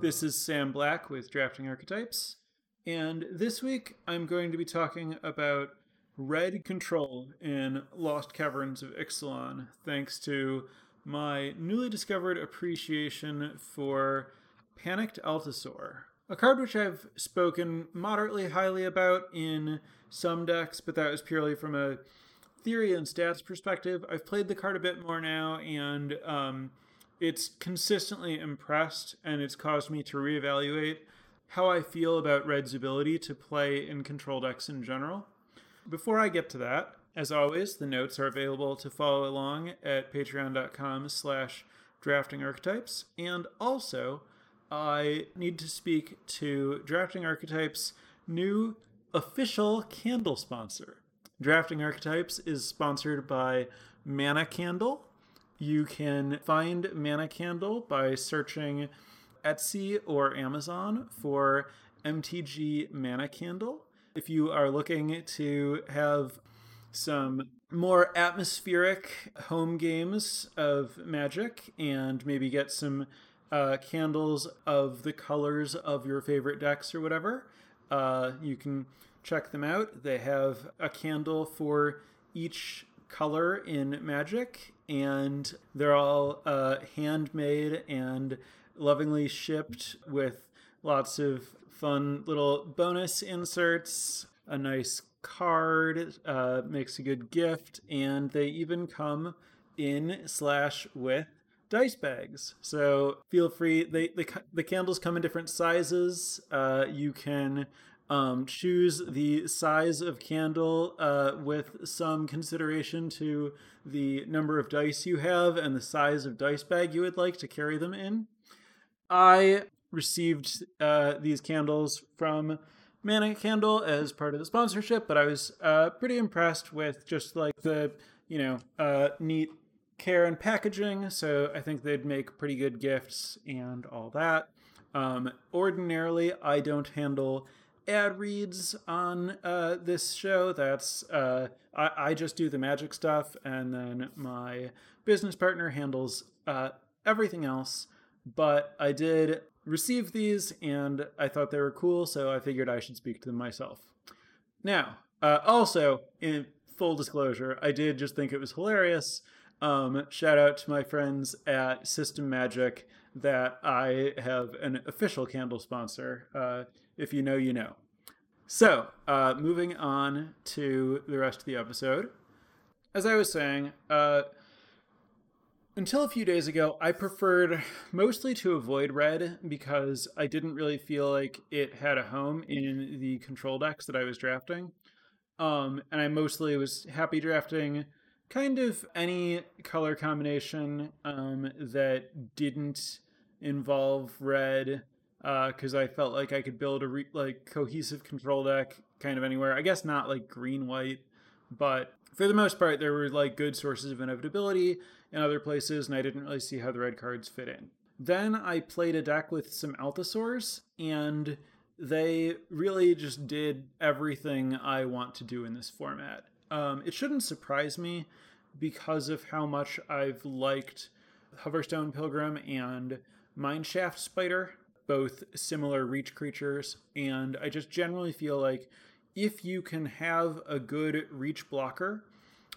This is Sam Black with Drafting Archetypes, and this week I'm going to be talking about red control in Lost Caverns of Ixalan, thanks to my newly discovered appreciation for Panicked Altisaur, a card which I've spoken moderately highly about in some decks, but that was purely from a theory and stats perspective. I've played the card a bit more now, and um, it's consistently impressed, and it's caused me to reevaluate how I feel about Red's ability to play in control decks in general. Before I get to that, as always, the notes are available to follow along at patreon.com slash drafting archetypes. And also, I need to speak to Drafting Archetypes' new official candle sponsor. Drafting Archetypes is sponsored by Mana Candle. You can find Mana Candle by searching Etsy or Amazon for MTG Mana Candle. If you are looking to have some more atmospheric home games of Magic and maybe get some uh, candles of the colors of your favorite decks or whatever, uh, you can check them out. They have a candle for each color in Magic, and they're all uh, handmade and lovingly shipped with lots of fun little bonus inserts, a nice card, uh, makes a good gift, and they even come in slash with dice bags. So feel free. They, they the candles come in different sizes. Uh, you can um, choose the size of candle uh, with some consideration to the number of dice you have and the size of dice bag you would like to carry them in. I received uh, these candles from Mana Candle as part of the sponsorship, but I was uh, pretty impressed with just like the you know uh, neat care and packaging. So I think they'd make pretty good gifts and all that. Um, ordinarily, I don't handle ad reads on uh, this show. That's uh, I, I, just do the magic stuff, and then my business partner handles uh, everything else. But I did receive these, and I thought they were cool, so I figured I should speak to them myself. Now, uh, also in full disclosure, I did just think it was hilarious. Um, shout out to my friends at System Magic that I have an official candle sponsor. If you know, you know. So, uh, moving on to the rest of the episode. As I was saying, uh, until a few days ago, I preferred mostly to avoid red because I didn't really feel like it had a home in the control decks that I was drafting. Um, and I mostly was happy drafting kind of any color combination um, that didn't involve red because uh, I felt like I could build a re- like cohesive control deck kind of anywhere. I guess not like green white, but for the most part, there were like good sources of inevitability in other places, and I didn't really see how the red cards fit in. Then I played a deck with some Altisaurs, and they really just did everything I want to do in this format. Um, it shouldn't surprise me because of how much I've liked Hoverstone Pilgrim and Mineshaft Spider both similar reach creatures, and I just generally feel like if you can have a good reach blocker,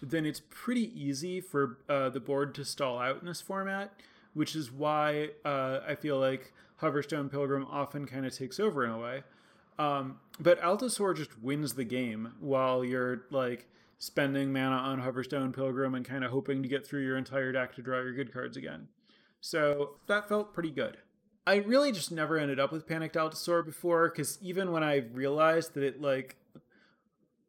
then it's pretty easy for uh, the board to stall out in this format, which is why uh, I feel like Hoverstone Pilgrim often kind of takes over in a way. Um, but Altisaur just wins the game while you're like spending mana on Hoverstone Pilgrim and kind of hoping to get through your entire deck to draw your good cards again. So that felt pretty good. I really just never ended up with Panicked Altisaur before because even when I realized that it like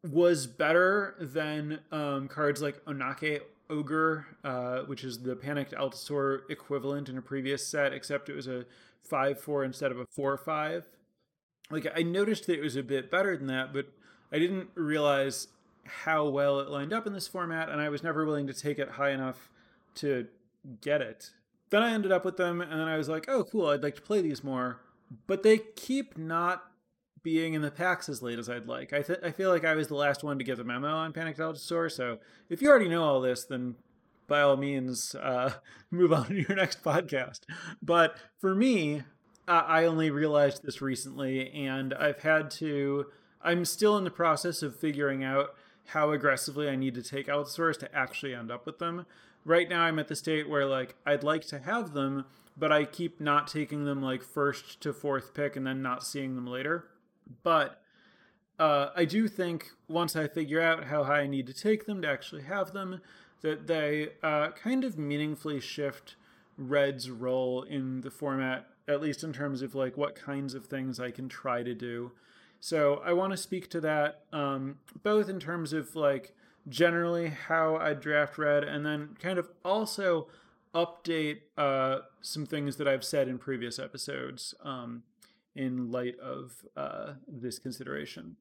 was better than um, cards like Onakke Ogre, uh, which is the Panicked Altisaur equivalent in a previous set, except it was a five four instead of a four five. Like I noticed that it was a bit better than that, but I didn't realize how well it lined up in this format, and I was never willing to take it high enough to get it then I ended up with them, and then I was like, oh, cool, I'd like to play these more. But they keep not being in the packs as late as I'd like. I, th- I feel like I was the last one to get the memo on Panicked Altisaur, so if you already know all this, then by all means, uh, move on to your next podcast. But for me, I only realized this recently, and I've had to. I'm still in the process of figuring out how aggressively I need to take Allosaurus to actually end up with them. Right now, I'm at the state where like I'd like to have them, but I keep not taking them like first to fourth pick and then not seeing them later. But uh, I do think once I figure out how high I need to take them to actually have them, that they uh, kind of meaningfully shift Red's role in the format, at least in terms of like what kinds of things I can try to do. So I want to speak to that um, both in terms of like generally how I draft Red, and then kind of also update uh, some things that I've said in previous episodes um, in light of uh, this consideration.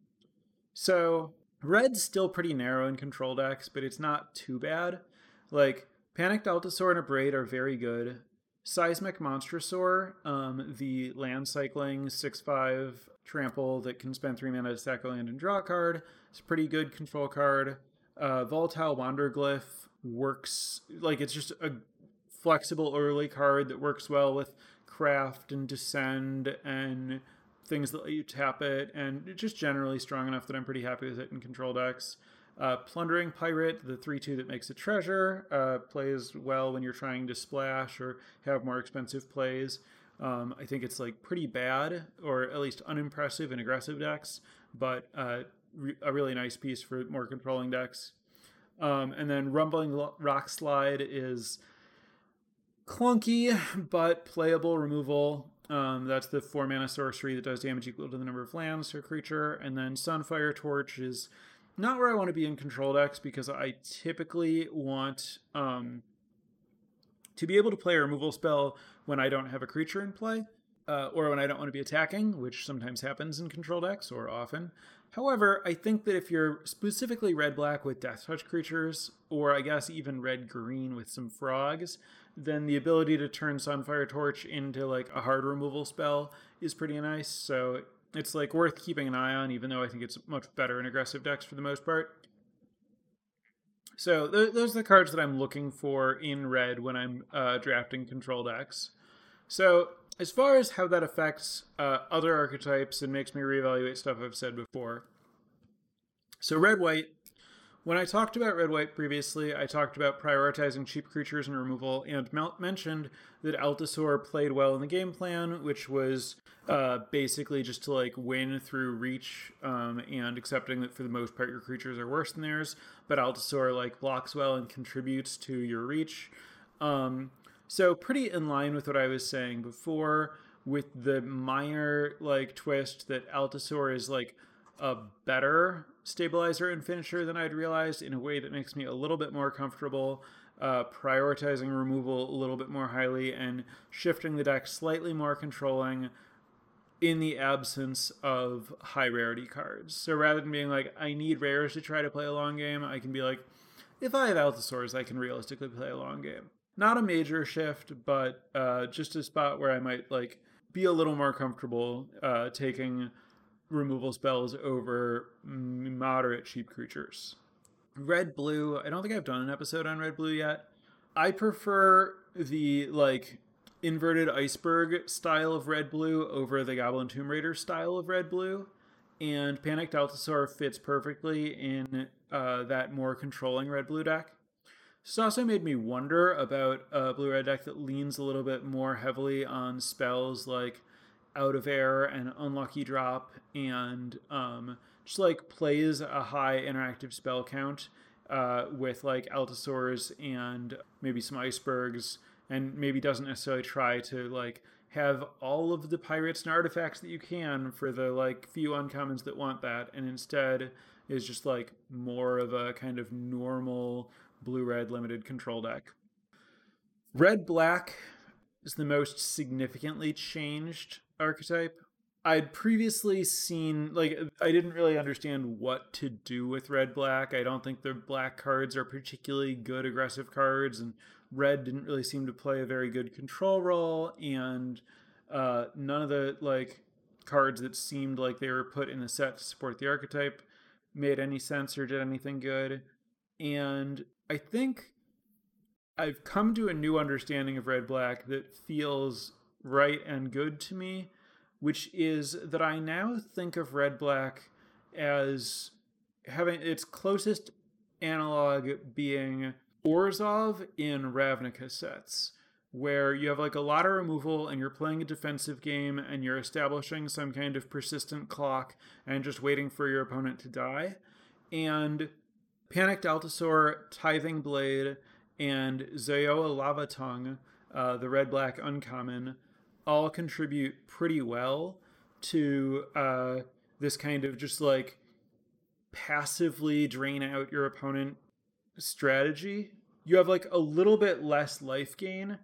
So red's still pretty narrow in control decks, but it's not too bad. Like Panicked Altisaur and Abrade are very good. Seismic Monstrosaur, um, the land cycling 6 5 trample that can spend 3 mana to sack a land and draw a card, it's a pretty good control card. Uh, Volatile Wanderglyph works, like, it's just a flexible early card that works well with Craft and Descend and things that let you tap it, and just generally strong enough that I'm pretty happy with it in control decks. Uh, Plundering Pirate, the 3 2 that makes a treasure, uh, plays well when you're trying to splash or have more expensive plays. Um, I think it's like pretty bad, or at least unimpressive in aggressive decks, but uh, a really nice piece for more controlling decks. Um, and then Rumbling Rock Slide is clunky but playable removal. Um, that's the four mana sorcery that does damage equal to the number of lands a creature. And then Sunfire Torch is not where I want to be in control decks because I typically want um, to be able to play a removal spell when I don't have a creature in play. Uh, or when I don't want to be attacking, which sometimes happens in control decks or often. However, I think that if you're specifically red black with death touch creatures, or I guess even red green with some frogs, then the ability to turn Sunfire Torch into like a hard removal spell is pretty nice. So it's like worth keeping an eye on, even though I think it's much better in aggressive decks for the most part. So th- those are the cards that I'm looking for in red when I'm uh, drafting control decks. So as far as how that affects uh, other archetypes and makes me reevaluate stuff I've said before. So red white when I talked about red white previously, I talked about prioritizing cheap creatures and removal, and mentioned that Altisaur played well in the game plan, which was uh, basically just to like win through reach um, and accepting that for the most part your creatures are worse than theirs, but Altisaur like blocks well and contributes to your reach. Um, so pretty in line with what I was saying before, with the minor like twist that Altisaur is like a better stabilizer and finisher than I'd realized in a way that makes me a little bit more comfortable uh, prioritizing removal a little bit more highly and shifting the deck slightly more controlling in the absence of high rarity cards. So rather than being like, I need rares to try to play a long game, I can be like, if I have Altisaurs, I can realistically play a long game. Not a major shift, but uh, just a spot where I might like be a little more comfortable uh, taking removal spells over moderate cheap creatures. Red blue, I don't think I've done an episode on red blue yet. I prefer the like inverted iceberg style of red blue over the Goblin Tomb Raider style of red blue. And Panicked Altisaur fits perfectly in uh, that more controlling red blue deck. This also made me wonder about a blue red deck that leans a little bit more heavily on spells like out of air and unlucky drop and um, just like plays a high interactive spell count uh, with like Altisaurs and maybe some icebergs and maybe doesn't necessarily try to like have all of the pirates and artifacts that you can for the like few uncommons that want that and instead is just like more of a kind of normal blue red limited control deck red black is the most significantly changed archetype. I'd previously seen like I didn't really understand what to do with red black. I don't think the black cards are particularly good aggressive cards, and red didn't really seem to play a very good control role, and uh, none of the like cards that seemed like they were put in the set to support the archetype made any sense or did anything good. And I think I've come to a new understanding of red black that feels right and good to me, which is that I now think of red black as having its closest analog being Orzhov in Ravnica sets, where you have like a lot of removal and you're playing a defensive game and you're establishing some kind of persistent clock and just waiting for your opponent to die. And Panicked Altisaur, Tithing Blade, and Zoyowa Lava Tongue, uh, the red black uncommon, all contribute pretty well to uh, this kind of just like passively drain out your opponent strategy. You have like a little bit less life gain,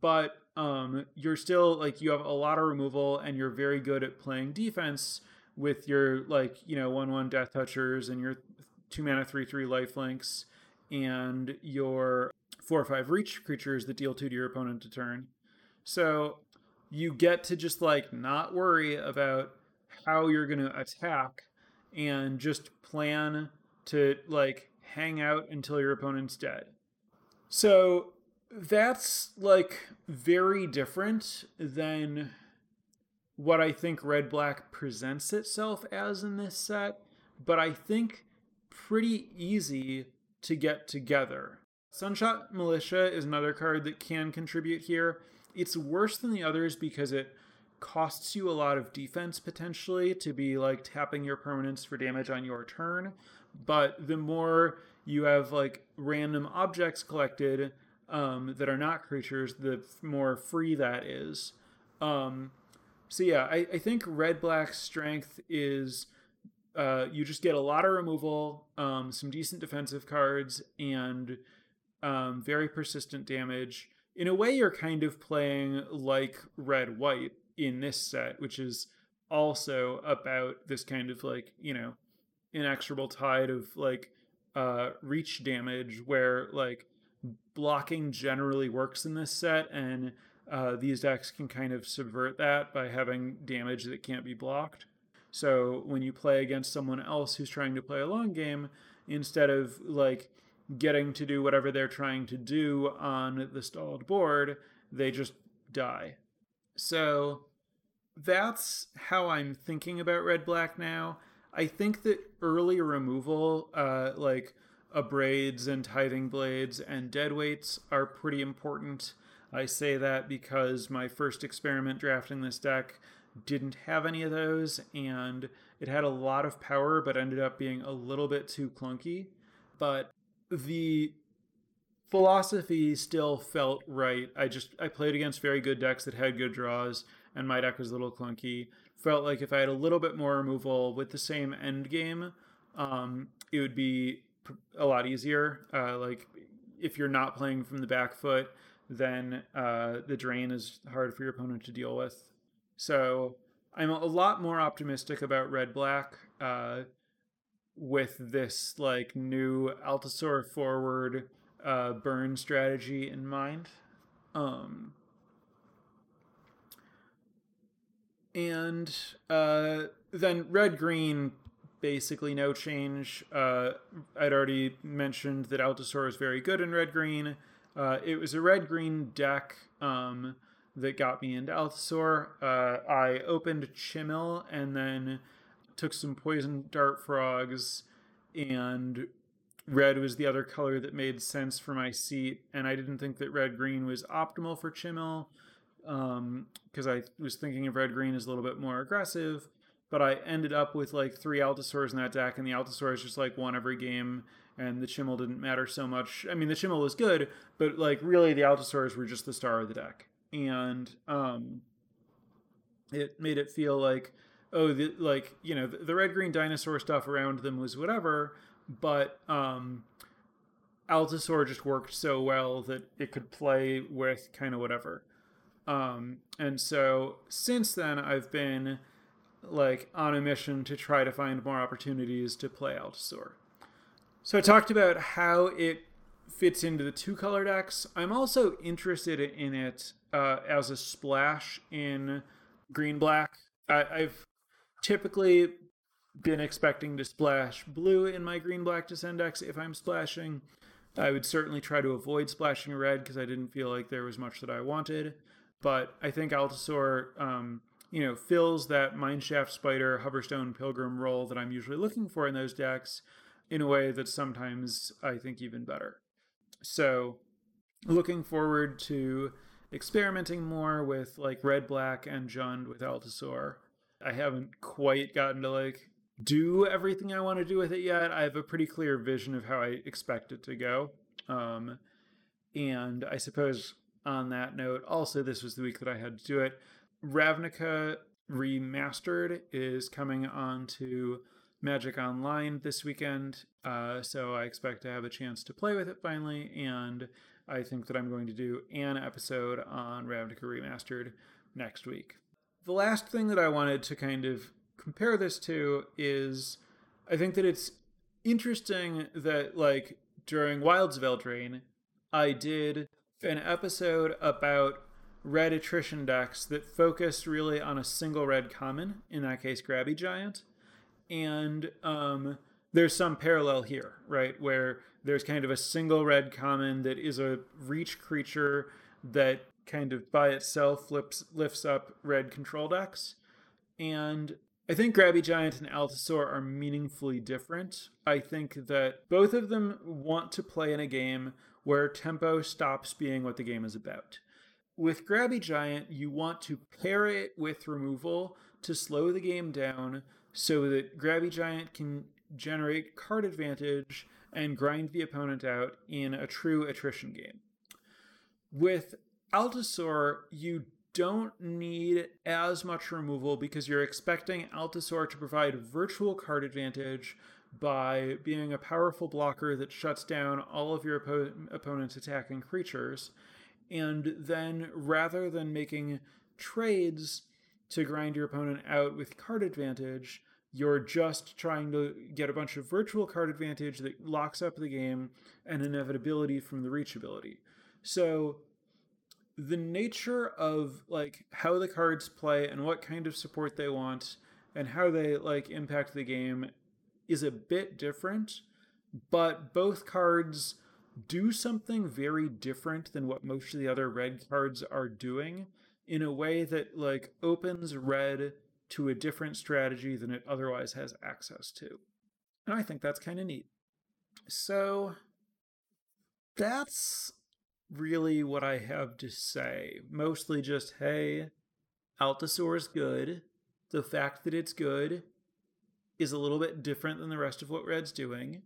but um, you're still like you have a lot of removal and you're very good at playing defense with your like you know one one death touchers and your two mana three three life links and your four or five reach creatures that deal two to your opponent to turn. So you get to just like not worry about how you're going to attack and just plan to like hang out until your opponent's dead. So that's like very different than what I think red black presents itself as in this set, but I think pretty easy to get together. Sunshot Militia is another card that can contribute here. It's worse than the others because it costs you a lot of defense potentially to be like tapping your permanents for damage on your turn. But the more you have like random objects collected um, that are not creatures, the more free that is. Um, so yeah, I, I think red black strength is uh, you just get a lot of removal, um, some decent defensive cards, and um, very persistent damage. In a way, you're kind of playing like red white in this set, which is also about this kind of like, you know, inexorable tide of like uh, reach damage where like blocking generally works in this set and uh, these decks can kind of subvert that by having damage that can't be blocked. So when you play against someone else who's trying to play a long game, instead of like getting to do whatever they're trying to do on the stalled board, they just die. So that's how I'm thinking about red black now. I think that early removal, uh, like abrades and tithing blades and dead weights, are pretty important. I say that because my first experiment drafting this deck didn't have any of those, and it had a lot of power, but ended up being a little bit too clunky. But the philosophy still felt right. I just I played against very good decks that had good draws, and my deck was a little clunky. Felt like if I had a little bit more removal with the same end game, um, it would be a lot easier. Uh, like if you're not playing from the back foot, then uh, the drain is hard for your opponent to deal with. So I'm a lot more optimistic about red black. Uh, with this like new Altisaur forward uh, burn strategy in mind. Um, and uh, then red green basically no change. Uh, I'd already mentioned that Altisaur is very good in red green. Uh, it was a red green deck um, that got me into Altisaur. Uh, I opened Chimil and then took some poison dart frogs, and red was the other color that made sense for my seat. And I didn't think that red green was optimal for Chimil because um, I was thinking of red green as a little bit more aggressive. But I ended up with like three Altisaurs in that deck, and the Altisaur is just like one every game, and the Chimil didn't matter so much. I mean, the Chimil was good, but like really, the Altisaurs were just the star of the deck, and um, it made it feel like oh, the, like you know, the, the red green dinosaur stuff around them was whatever, but um, Altisaur just worked so well that it could play with kind of whatever. Um, and so since then, I've been like on a mission to try to find more opportunities to play Altisaur. So I talked about how it fits into the two color decks. I'm also interested in it uh, as a splash in green black. I, I've typically been expecting to splash blue in my green black descend decks if I'm splashing. I would certainly try to avoid splashing red because I didn't feel like there was much that I wanted. but I think Altisaur, um, you know, fills that Mineshaft Spider, Hoverstone Pilgrim role that I'm usually looking for in those decks in a way that's sometimes, I think, even better. So, looking forward to experimenting more with like Red Black and Jund with Altisaur. I haven't quite gotten to like do everything I want to do with it yet. I have a pretty clear vision of how I expect it to go. Um, and I suppose on that note, also, this was the week that I had to do it. Ravnica Remastered is coming on to Magic Online this weekend. Uh, so I expect to have a chance to play with it finally. And I think that I'm going to do an episode on Ravnica Remastered next week. The last thing that I wanted to kind of compare this to is I think that it's interesting that, like, during Wilds of Eldraine, I did an episode about red attrition decks that focused really on a single red common, in that case, Grabby Giant. And um, there's some parallel here, right? Where there's kind of a single red common that is a reach creature that kind of by itself flips lifts up red control decks. And I think Grabby Giant and Altisaur are meaningfully different. I think that both of them want to play in a game where tempo stops being what the game is about. With Grabby Giant, you want to pair it with removal to slow the game down so that Grabby Giant can generate card advantage and grind the opponent out in a true attrition game. With Altisaur, you don't need as much removal because you're expecting Altisaur to provide virtual card advantage by being a powerful blocker that shuts down all of your oppo- opponent's attacking creatures. And then rather than making trades to grind your opponent out with card advantage, you're just trying to get a bunch of virtual card advantage that locks up the game and inevitability from the reach ability. So the nature of like how the cards play and what kind of support they want and how they like impact the game is a bit different, but both cards do something very different than what most of the other red cards are doing in a way that like opens red to a different strategy than it otherwise has access to. And I think that's kind of neat. So that's really what I have to say. Mostly just, hey, Altisaur is good. The fact that it's good is a little bit different than the rest of what Red's doing.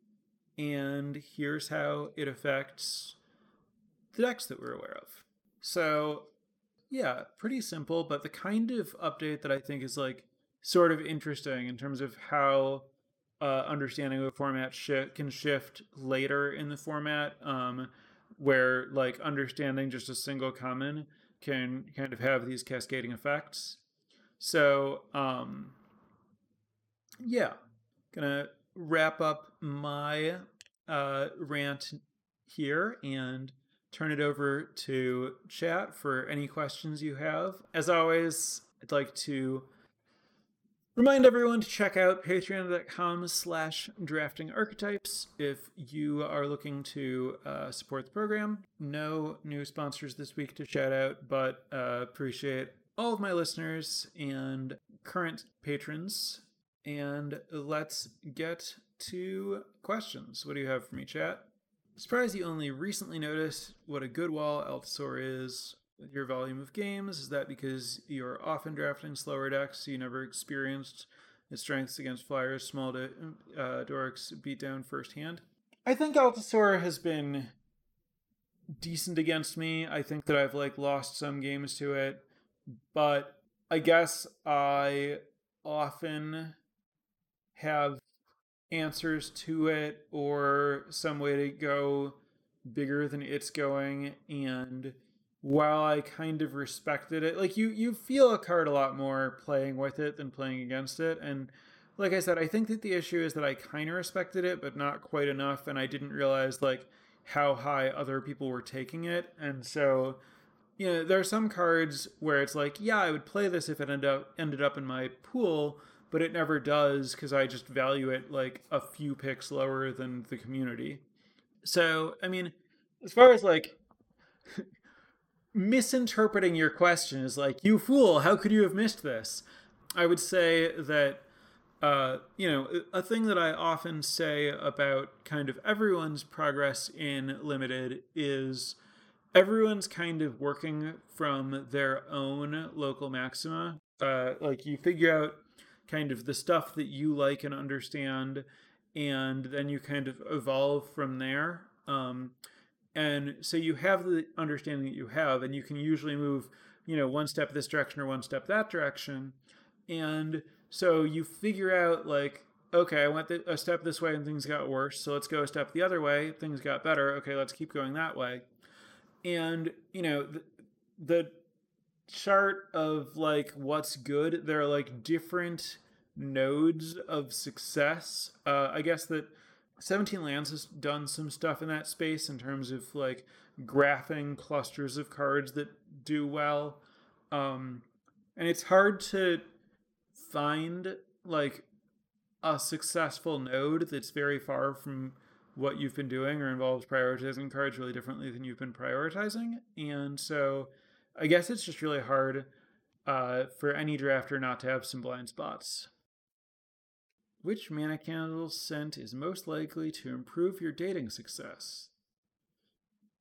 And here's how it affects the decks that we're aware of. So yeah, pretty simple, but the kind of update that I think is like sort of interesting in terms of how uh, understanding of a format sh- can shift later in the format, um, where like understanding just a single common can kind of have these cascading effects. So, um, yeah, gonna wrap up my uh, rant here and turn it over to chat for any questions you have. As always, I'd like to remind everyone to check out patreon.com slash drafting archetypes if you are looking to uh, support the program. No new sponsors this week to shout out, but uh, appreciate all of my listeners and current patrons. And let's get to questions. What do you have for me, chat? Surprised you only recently noticed what a good wall Altisaur is with your volume of games. Is that because you're often drafting slower decks, so you never experienced its strengths against flyers, small to, uh, dorks beat down firsthand? I think Altisaur has been decent against me. I think that I've like lost some games to it, but I guess I often have answers to it or some way to go bigger than it's going. And while I kind of respected it like you you feel a card a lot more playing with it than playing against it. And like I said I think that the issue is that I kind of respected it but not quite enough. And I didn't realize like how high other people were taking it. And so you know there are some cards where it's like yeah I would play this if it ended up ended up in my pool but it never does because I just value it like a few picks lower than the community. So, I mean, as far as like misinterpreting your question is like, you fool, how could you have missed this? I would say that, uh, you know, a thing that I often say about kind of everyone's progress in Limited is everyone's kind of working from their own local maxima. Uh, like you figure out kind of the stuff that you like and understand, and then you kind of evolve from there. Um, and so you have the understanding that you have, and you can usually move, you know, one step this direction or one step that direction. And so you figure out, like, okay, I went a step this way and things got worse. So let's go a step the other way. Things got better. Okay, let's keep going that way. And, you know, the, the chart of like what's good, there are like different nodes of success. Uh, I guess that 17 Lands has done some stuff in that space in terms of like graphing clusters of cards that do well. Um, and it's hard to find like a successful node that's very far from what you've been doing or involves prioritizing cards really differently than you've been prioritizing. And so I guess it's just really hard uh, for any drafter not to have some blind spots. Which mana candle scent is most likely to improve your dating success?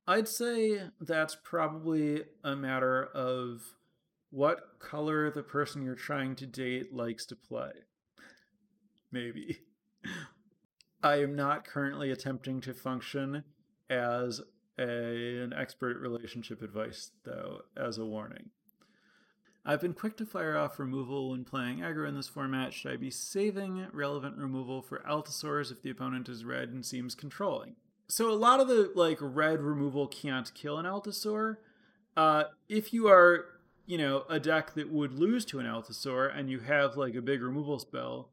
I'd say that's probably a matter of what color the person you're trying to date likes to play. Maybe. I am not currently attempting to function as a, an expert relationship advice, though, as a warning. I've been quick to fire off removal when playing aggro in this format. Should I be saving relevant removal for Altisaurs if the opponent is red and seems controlling? So a lot of the like red removal can't kill an Altisaur. Uh, if you are, you know, a deck that would lose to an Altisaur and you have like a big removal spell,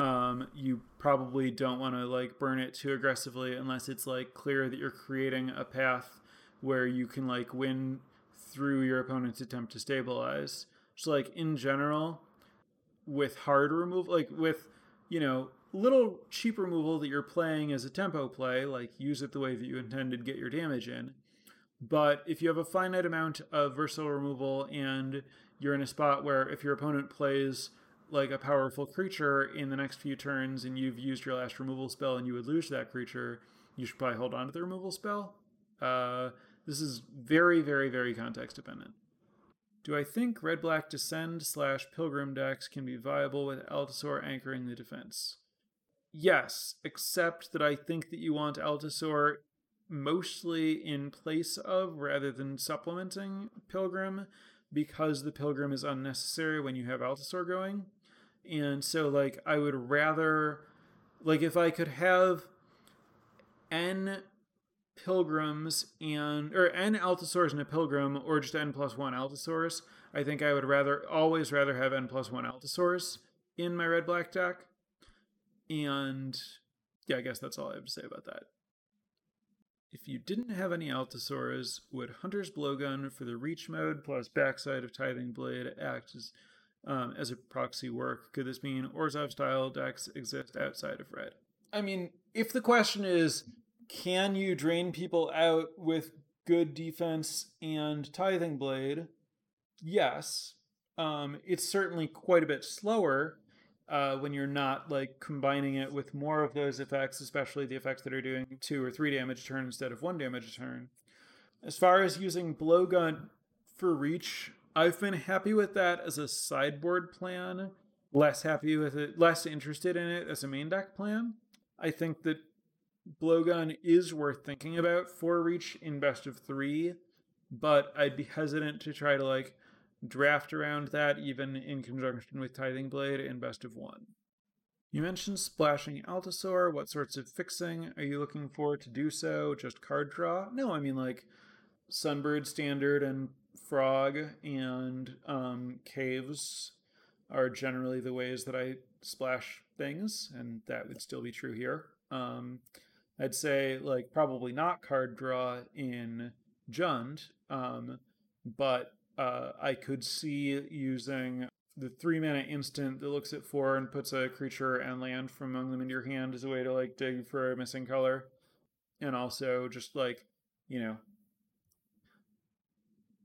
um, you probably don't want to like burn it too aggressively unless it's like clear that you're creating a path where you can like win through your opponent's attempt to stabilize. So like in general, with hard removal, like with you know little cheap removal that you're playing as a tempo play, like use it the way that you intended get your damage in. But if you have a finite amount of versatile removal and you're in a spot where if your opponent plays like a powerful creature in the next few turns and you've used your last removal spell and you would lose that creature, you should probably hold on to the removal spell. Uh, this is very, very, very context dependent. Do I think red black descend slash pilgrim decks can be viable with Altisaur anchoring the defense? Yes, except that I think that you want Altisaur mostly in place of rather than supplementing Pilgrim because the Pilgrim is unnecessary when you have Altisaur going. And so, like, I would rather, like, if I could have N pilgrims and or n altisaurs and a pilgrim or just n plus one altisaurs i think i would rather always rather have n plus one altisaurs in my red black deck. And yeah i guess that's all i have to say about that. If you didn't have any altisaurs would hunter's blowgun for the reach mode plus backside of tithing blade act as um, as a proxy work could this mean orzhov style decks exist outside of red i mean if the question is can you drain people out with good defense and tithing blade? Yes. Um, it's certainly quite a bit slower uh, when you're not like combining it with more of those effects, especially the effects that are doing two or three damage a turn instead of one damage a turn. As far as using blowgun for reach, I've been happy with that as a sideboard plan. Less happy with it, less interested in it as a main deck plan. I think that blowgun is worth thinking about for reach in best of three, but I'd be hesitant to try to like draft around that even in conjunction with Tithing Blade in best of one. You mentioned splashing Altisaur. What sorts of fixing are you looking for to do so? Just card draw? No, I mean like Sunbird Standard and Frog and um, Caves are generally the ways that I splash things, and that would still be true here. Um, I'd say like probably not card draw in Jund, um, but uh, I could see using the three mana instant that looks at four and puts a creature and land from among them into your hand as a way to like dig for a missing color, and also just like you know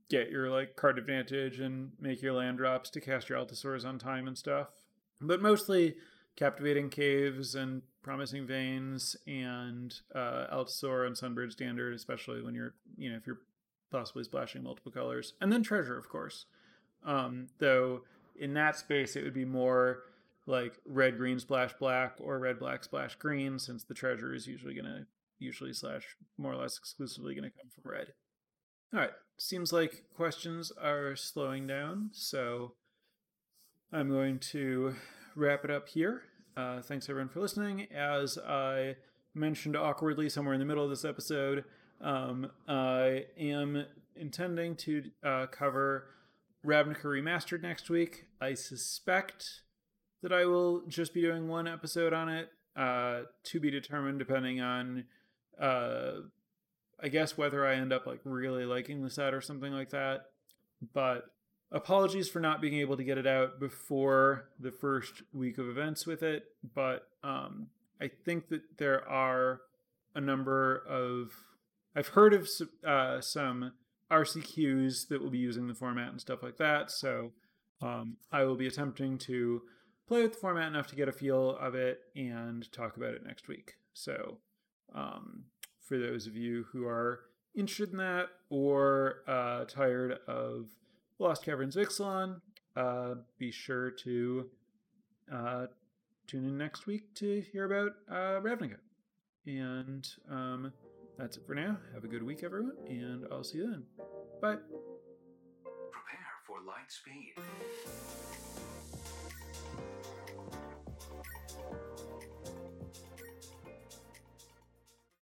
get your like card advantage and make your land drops to cast your Altisaurs on time and stuff. But mostly captivating caves and promising veins and uh, Allosaur and Sunbird standard, especially when you're you know if you're possibly splashing multiple colors, and then treasure, of course. Um, though in that space, it would be more like red green splash black or red black splash green, since the treasure is usually gonna usually slash more or less exclusively gonna come from red. All right, seems like questions are slowing down, so I'm going to wrap it up here. Uh, thanks everyone for listening. As I mentioned awkwardly somewhere in the middle of this episode, um, I am intending to uh, cover Ravnica Remastered next week. I suspect that I will just be doing one episode on it, uh, to be determined depending on, uh, I guess, whether I end up like really liking the set or something like that. But apologies for not being able to get it out before the first week of events with it. But um, I think that there are a number of I've heard of uh, some RCQs that will be using the format and stuff like that. So um, I will be attempting to play with the format enough to get a feel of it and talk about it next week. So um, for those of you who are interested in that or uh, tired of Lost Caverns of Ixalan, uh, be sure to uh, tune in next week to hear about uh, Ravnica. And um, that's it for now. Have a good week, everyone, and I'll see you then. Bye. Prepare for light speed.